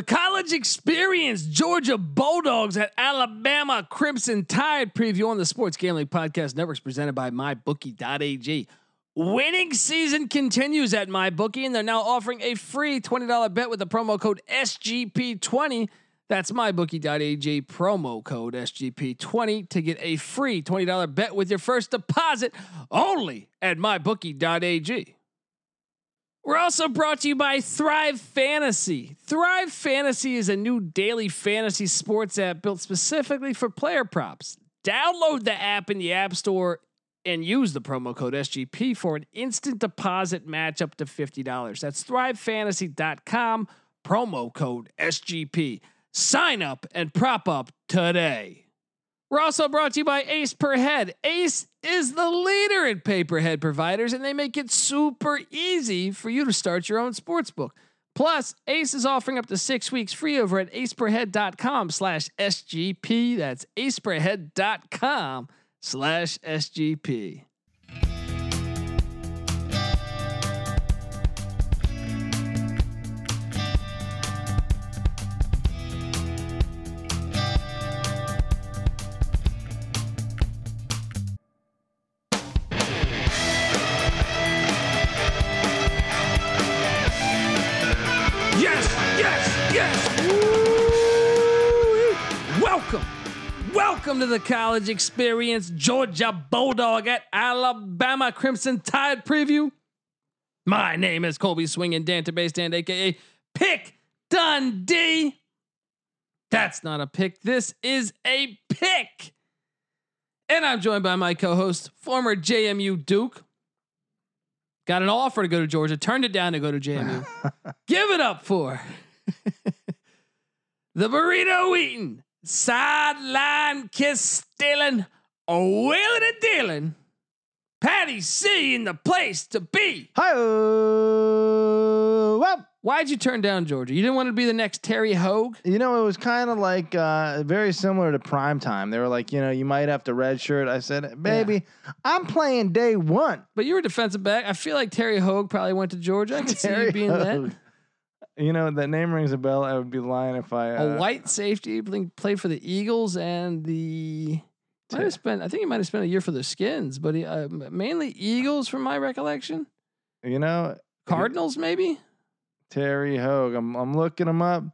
The college experience, Georgia Bulldogs at Alabama Crimson Tide preview on the Sports Gambling Podcast Networks presented by MyBookie.ag. Winning season continues at MyBookie, and they're now offering a free $20 bet with the promo code SGP20. That's MyBookie.ag, promo code SGP20 to get a free $20 bet with your first deposit only at MyBookie.ag. We're also brought to you by Thrive Fantasy. Thrive Fantasy is a new daily fantasy sports app built specifically for player props. Download the app in the App Store and use the promo code SGP for an instant deposit match up to $50. That's thrivefantasy.com, promo code SGP. Sign up and prop up today. We're also brought to you by Ace Per Head. Ace is the leader in pay per head providers, and they make it super easy for you to start your own sports book. Plus, Ace is offering up to six weeks free over at aceperhead.com slash SGP. That's aceperhead.com slash SGP. Welcome. Welcome to the college experience, Georgia Bulldog at Alabama Crimson Tide preview. My name is Colby Swinging Database Stand, aka Pick Dundee. That's not a pick. This is a pick. And I'm joined by my co-host, former JMU Duke. Got an offer to go to Georgia, turned it down to go to JMU. Give it up for the burrito eating, sideline kiss stealing, wheeling and dealing. Patty C in the place to be. Hi. Well, Why'd you turn down Georgia? You didn't want to be the next Terry Hoage? you know, it was kind of like uh, very similar to prime time. They were like, you know, you might have to redshirt. I said, baby, I'm playing day one. But you were defensive back. I feel like Terry Hoage probably went to Georgia. I can see you Terry being Hoage. that. You know, that name rings a bell. I would be lying if I. Uh, A white safety played for the Eagles and the. Might have spent. I think he might have spent a year for the Skins, but he uh, mainly Eagles, from my recollection. You know, Cardinals, maybe. Terry Hoage. I'm, I'm looking him up.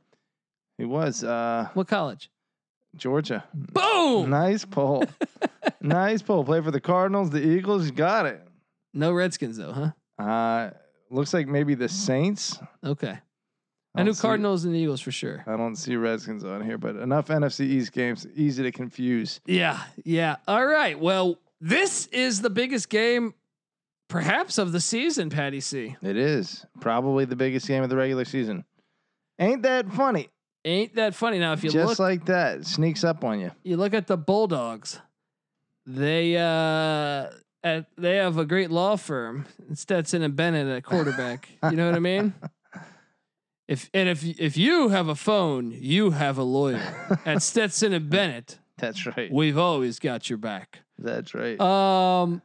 He was uh, What college? Georgia. Boom. Nice pull. nice pull. Play for the Cardinals, the Eagles. Got it. No Redskins though, huh? Uh, looks like maybe the Saints. Okay. I, knew see- Cardinals and Eagles for sure. I don't see Redskins on here, but enough NFC East games, easy to confuse. Yeah, yeah. All right. Well, this is the biggest game, perhaps, of the season, Patty C. It is probably the biggest game of the regular season. Ain't that funny? Ain't that funny? Now, if you look Just look, like that, sneaks up on you. you look at the Bulldogs. They uh, at, they have a great law firm, Stetson and Bennett at quarterback. you know what I mean? If and if if you have a phone, you have a lawyer at Stetson and Bennett. That's right. We've always got your back. That's right. Um,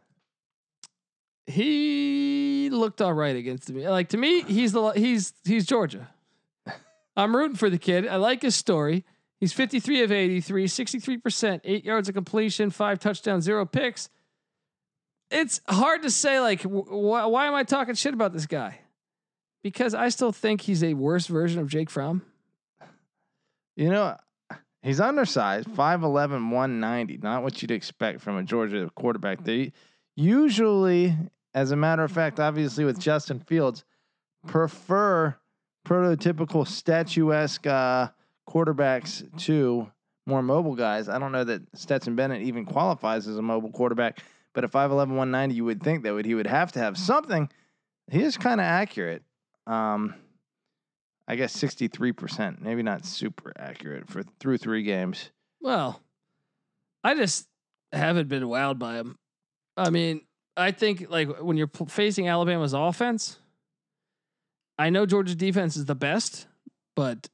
he looked all right against me. Like to me, he's the he's he's Georgia. I'm rooting for the kid. I like his story. He's 53 of 83, 63%, eight yards of completion, five touchdowns, zero picks. It's hard to say, like, wh- wh- why am I talking shit about this guy? Because I still think he's a worse version of Jake Fromm. you know, he's undersized, 5'11, 190. Not what you'd expect from a Georgia quarterback. They usually, as a matter of fact, obviously with Justin Fields, prefer prototypical statuesque uh, quarterbacks to more mobile guys. I don't know that Stetson Bennett even qualifies as a mobile quarterback, but at 5'11, 190, you would think that he would have to have something. He is kind of accurate. Um, I guess 63%, maybe not super accurate for through three games. Well, I just haven't been wowed by him. I mean, I think like when you're facing Alabama's offense, I know Georgia's defense is the best, but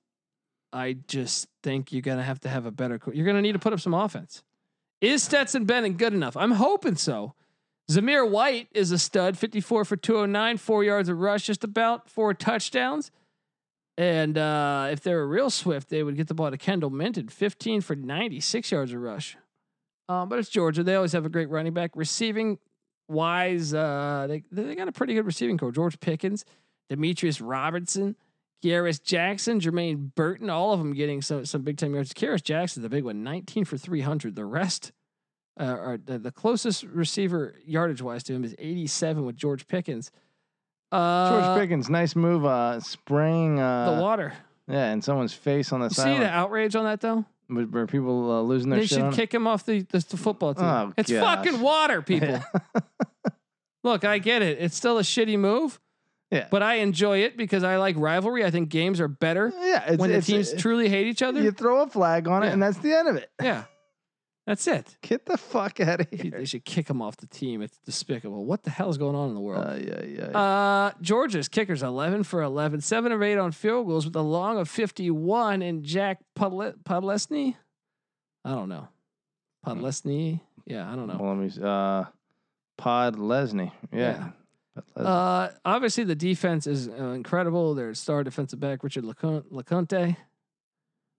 I just think you're gonna have to have a better. You're gonna need to put up some offense. Is Stetson Bennett good enough? I'm hoping so. Zamir White is a stud, 54 for 209, four yards of rush, just about four touchdowns. And uh, if they were real swift, they would get the ball to Kendall Milton, 15 for 96 yards of rush. Um, but it's Georgia. They always have a great running back. Receiving wise, uh, they they got a pretty good receiving core. George Pickens, Demetrius Robertson, Kearis Jackson, Jermaine Burton, all of them getting some some big time yards. Kearis Jackson, the big one, 19 for 300. The rest uh, are the, the closest receiver yardage wise to him is 87 with George Pickens. Uh, George Pickens, nice move, uh, spraying uh, the water. yeah, in someone's face on the side. See the outrage on that though? Where, people uh, losing their They should kick him off the, the, the football team. Oh, it's gosh. fucking water, people. Look, I get it. It's still a shitty move, yeah, but I enjoy it because I like rivalry. I think games are better yeah. When the teams it- truly hate each other. you throw a flag on it, and that's the end of it. yeah, that's it. Get the fuck out of here. They should kick him off the team. It's despicable. What the hell is going on in the world? Uh, yeah, yeah. Uh, Georgia's kickers 11 for 11, 7 of 8 on field goals with a long of 51. And Jack Podle- Podlesny, I don't know. Podlesny, yeah, I don't know. Well, let me. Uh, Podlesny. Yeah. Pod Uh, obviously, the defense is uh, incredible. Their star defensive back, Richard LeCounte. LeCounte.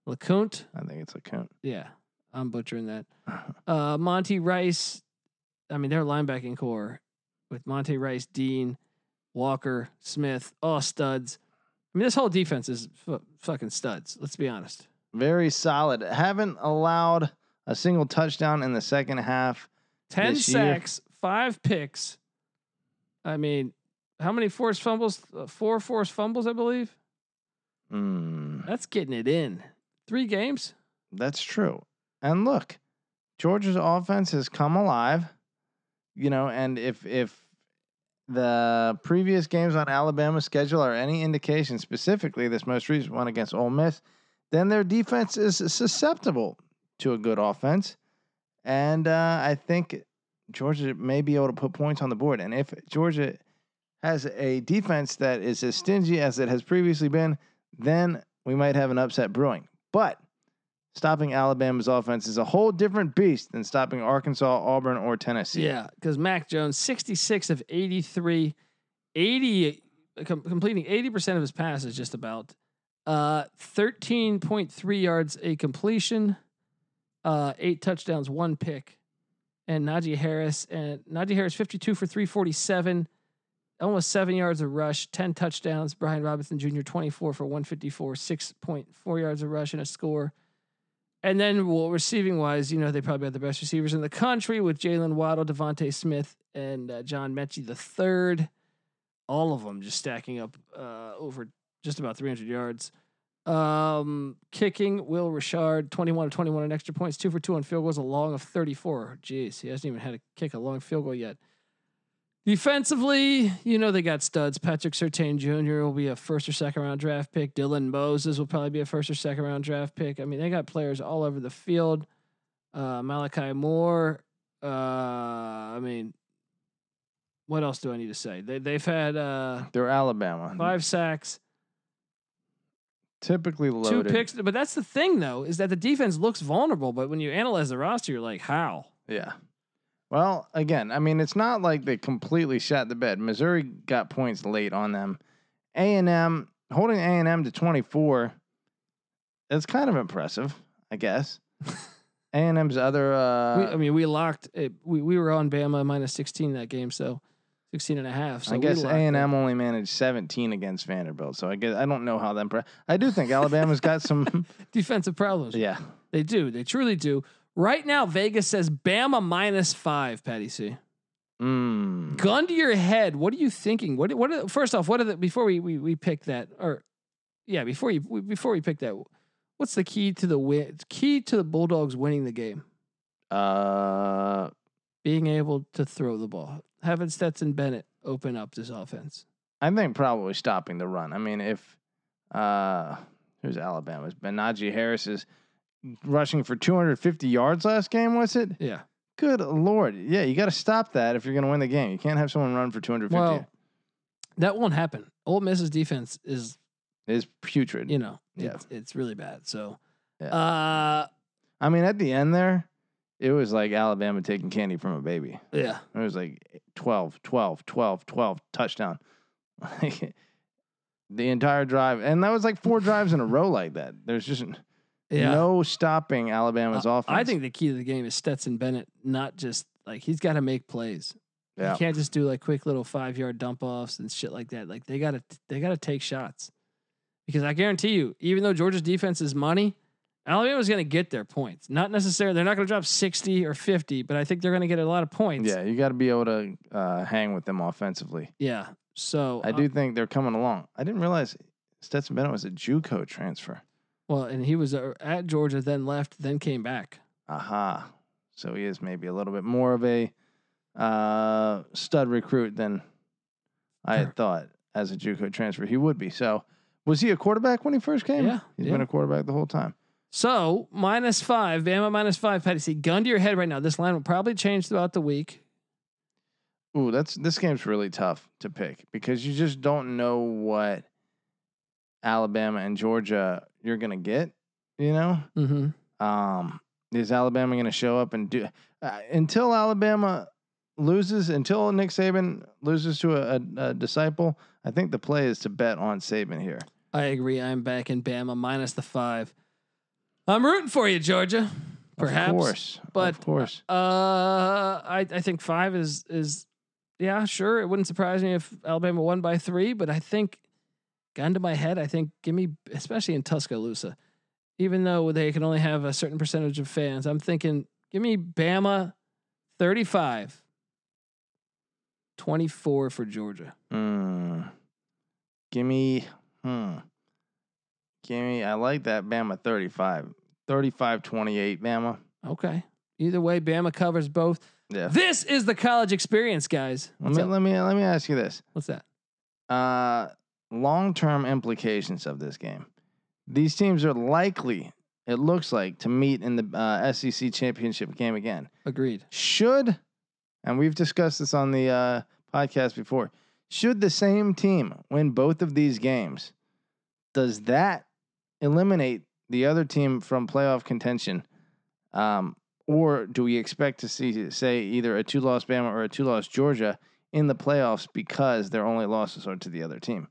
LeCounte. I think it's a. Yeah, I'm butchering that. Uh, Monty Rice. I mean, their linebacking core with Monty Rice, Dean, Walker, Smith, all studs. I mean, this whole defense is fu- fucking studs. Let's be honest. Very solid. Haven't allowed a single touchdown in the second half. 10 This year. sacks, five picks. I mean, how many forced fumbles? Uh, four forced fumbles, I believe. Mm, That's getting it in. Three games. that's true. And look, Georgia's offense has come alive. You know, and if if the previous games on Alabama's schedule are any indication, specifically this most recent one against Ole Miss, then their defense is susceptible to a good offense. And uh, I think Georgia may be able to put points on the board. And if Georgia has a defense that is as stingy as it has previously been, then we might have an upset brewing. But stopping Alabama's offense is a whole different beast than stopping Arkansas, Auburn, or Tennessee. Yeah, because Mac Jones, 66 of 83, 80, com- completing 80% of his passes just about. Uh, 13.3 yards a completion, uh, eight touchdowns, one pick. And Najee Harris, and Najee Harris, 52 for 347, almost seven yards of rush, 10 touchdowns. Brian Robinson Jr., 24 for 154, 6.4 yards of rush and a score. And then, well, receiving wise, you know, they probably have the best receivers in the country with Jaylen Waddle, DeVonta Smith, and uh, John Metchie the third. All of them just stacking up uh, over just about 300 yards. Um, kicking, Will Reichard, 21 to 21 on extra points, two for two on field goals, a long of 34. Jeez, he hasn't even had to kick a long field goal yet. Defensively, you know they got studs. Patrick Surtain Jr. will be a first or second round draft pick. Dylan Moses will probably be a first or second round draft pick. I mean, they got players all over the field. Uh, Malachi Moore. Uh, I mean, what else do I need to say? They they've had uh, They're Alabama. five sacks, Typically loaded. two picks. But that's the thing, though, is that the defense looks vulnerable. But when you analyze the roster, you're like, how? Yeah. Well, again, I mean, it's not like they completely shot the bed. Missouri got points late on them. A and M holding A and M to twenty four. It's kind of impressive, I guess. A and M's other. we, Uh, I mean, we locked. It, we we were on Bama minus 16 that game, so 16 and a half. So I guess A and M only managed seventeen against Vanderbilt. So I guess I don't know how that. Impre- I do think Alabama's got some. defensive problems. yeah. They do. They truly do. Right now, Vegas says Bama minus five. Patty C. Mm. Gun to your head. What are you thinking? What? What? Are, first off, what are the before we we we pick that or yeah before you we- before we pick that. What's the key to the win? Key to the Bulldogs winning the game? Uh. Being able to throw the ball. Having Stetson Bennett open up this offense. I think probably stopping the run. I mean, if uh, who's Alabama's? Ben Najee Harris is rushing for 250 yards last game. Was it? Yeah. Good lord! Yeah, you got to stop that if you're going to win the game. You can't have someone run for 250. Well, that won't happen. Ole Miss's defense is is putrid. you know Yeah. it's, it's really bad. So. Yeah. Uh I mean, at the end there, it was like Alabama taking candy from a baby. yeah. It was like 12, 12, 12, 12 touchdown. the entire drive, and that was like four drives in a row like that. There's just no stopping Alabama's Uh, offense. I think the key to the game is Stetson Bennett, not just like he's got to make plays. yeah. You can't just do like quick little five yard dump offs and shit like that. Like they gotta they gotta take shots. Because I guarantee you, even though Georgia's defense is money, Alabama's gonna get their points. Not necessarily they're not gonna drop sixty or fifty, but I think they're gonna get a lot of points. Yeah, you got to be able to uh, hang with them offensively. Yeah. So I uh, do think they're coming along. I didn't realize Stetson Bennett was a JUCO transfer. Well, and he was uh, at Georgia, then left, then came back. Aha. So he is maybe a little bit more of a uh, stud recruit than I had thought as a JUCO transfer. He would be. So was he a quarterback when he first came? Yeah, He's yeah. been a quarterback the whole time. So minus five, Bama minus five. Patty, see, gun to your head right now. This line will probably change throughout the week. Ooh, that's this game's really tough to pick because you just don't know what Alabama and Georgia you're gonna get. You know, Mm-hmm. um, is Alabama gonna show up and do uh, until Alabama loses until Nick Saban loses to a, a, a disciple? I think the play is to bet on Saban here. I agree. I'm back in Bama minus the five. I'm rooting for you, Georgia. Perhaps, of course, but, of course. Uh, I I think five is is yeah, sure. It wouldn't surprise me if Alabama won by three, but I think gun to my head, I think give me especially in Tuscaloosa, even though they can only have a certain percentage of fans. I'm thinking give me Bama 35 24 for Georgia. Mm. Give me, hmm. Give me, I like that Bama 35. 35 28, Bama. Okay. Either way, Bama covers both. Yeah. This is the college experience, guys. Let me, up? let me let me ask you this. What's that? Uh long term implications of this game. These teams are likely, it looks like, to meet in the uh, SEC championship game again. Agreed. Should, and we've discussed this on the uh, podcast before, should the same team win both of these games, does that eliminate the other team from playoff contention? Um, or do we expect to see, say, either a two loss Bama or a two loss Georgia in the playoffs because their only losses are to the other team?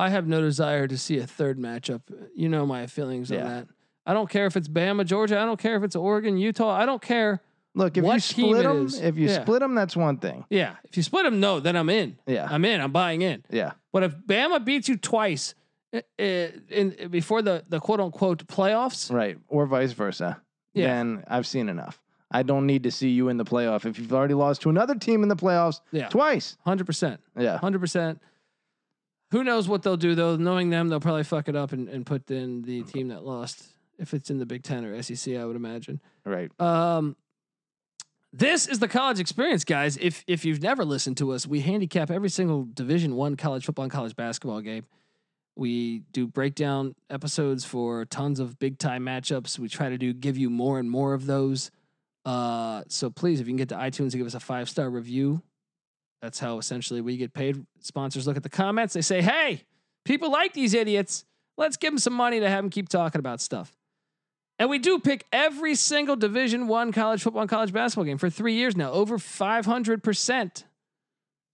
I have no desire to see a third matchup. You know my feelings Yeah. on that. I don't care if it's Bama, Georgia. I don't care if it's Oregon, Utah. I don't care. Look, if you split them, if you Yeah. split them, that's one thing. Yeah. If you split them, no, then I'm in. Yeah, I'm in. I'm buying in. yeah, But if Bama beats you twice uh, uh, in, before the, the quote unquote playoffs, right, or vice versa. Yeah. Then I've seen enough. I don't need to see you in the playoff if you've already lost to another team in the playoffs yeah, twice. 100%. Yeah, 100%. Who knows what they'll do, though? Knowing them, they'll probably fuck it up and, and put in the team that lost if it's in the Big Ten or SEC, I would imagine. right. Um, this is the college experience, guys. If if you've never listened to us, we handicap every single Division One college football and college basketball game. We do breakdown episodes for tons of big time matchups. We try to do give you more and more of those. Uh, so please, if you can get to iTunes and give us a five star review, that's how essentially we get paid. Sponsors look at the comments. They say, "Hey, people like these idiots. Let's give them some money to have them keep talking about stuff." And we do pick every single Division One college football and college basketball game for three years now, over five hundred percent,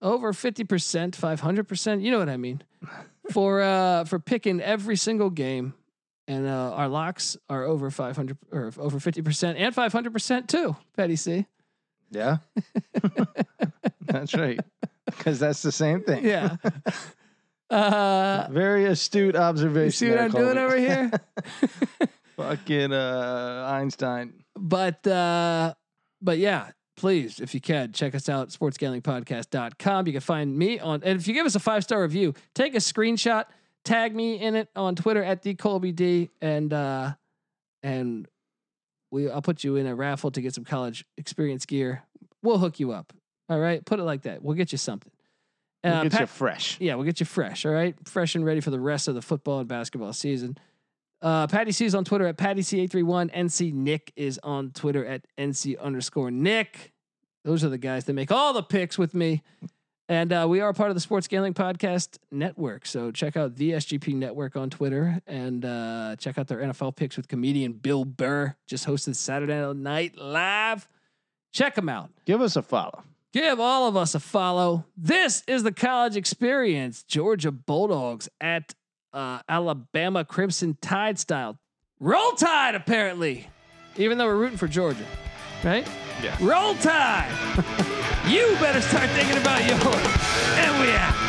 over fifty percent, five hundred percent. You know what I mean? for uh for picking every single game, and uh, our locks are over five hundred or over fifty percent and five hundred percent too. Patty C. Yeah, that's right. Because that's the same thing. Yeah. Uh, Very astute observation. you see what there, I'm doing over here? Fucking uh, Einstein. but uh but yeah please if you can check us out sportsgamblingpodcast.com you can find me on and if you give us a five star review take a screenshot tag me in it on twitter at the colby d and uh and we i'll put you in a raffle to get some college experience gear we'll hook you up all right put it like that we'll get you something We'll Uh, get Pat- you fresh. yeah, we'll get you fresh. All right, fresh and ready for the rest of the football and basketball season. Uh, Patty C is on Twitter at Patty C eight three one. NC Nick is on Twitter at NC underscore Nick. Those are the guys that make all the picks with me. And uh, we are part of the Sports Gambling Podcast Network. So check out the SGP Network on Twitter and uh, check out their NFL picks with comedian Bill Burr. Just hosted Saturday Night Live. Check them out. Give us a follow. Give all of us a follow. This is the college experience. Georgia Bulldogs at uh, Alabama Crimson Tide style. Roll Tide, apparently, even though we're rooting for Georgia, right? Yeah. Roll Tide. you better start thinking about yours. And we out.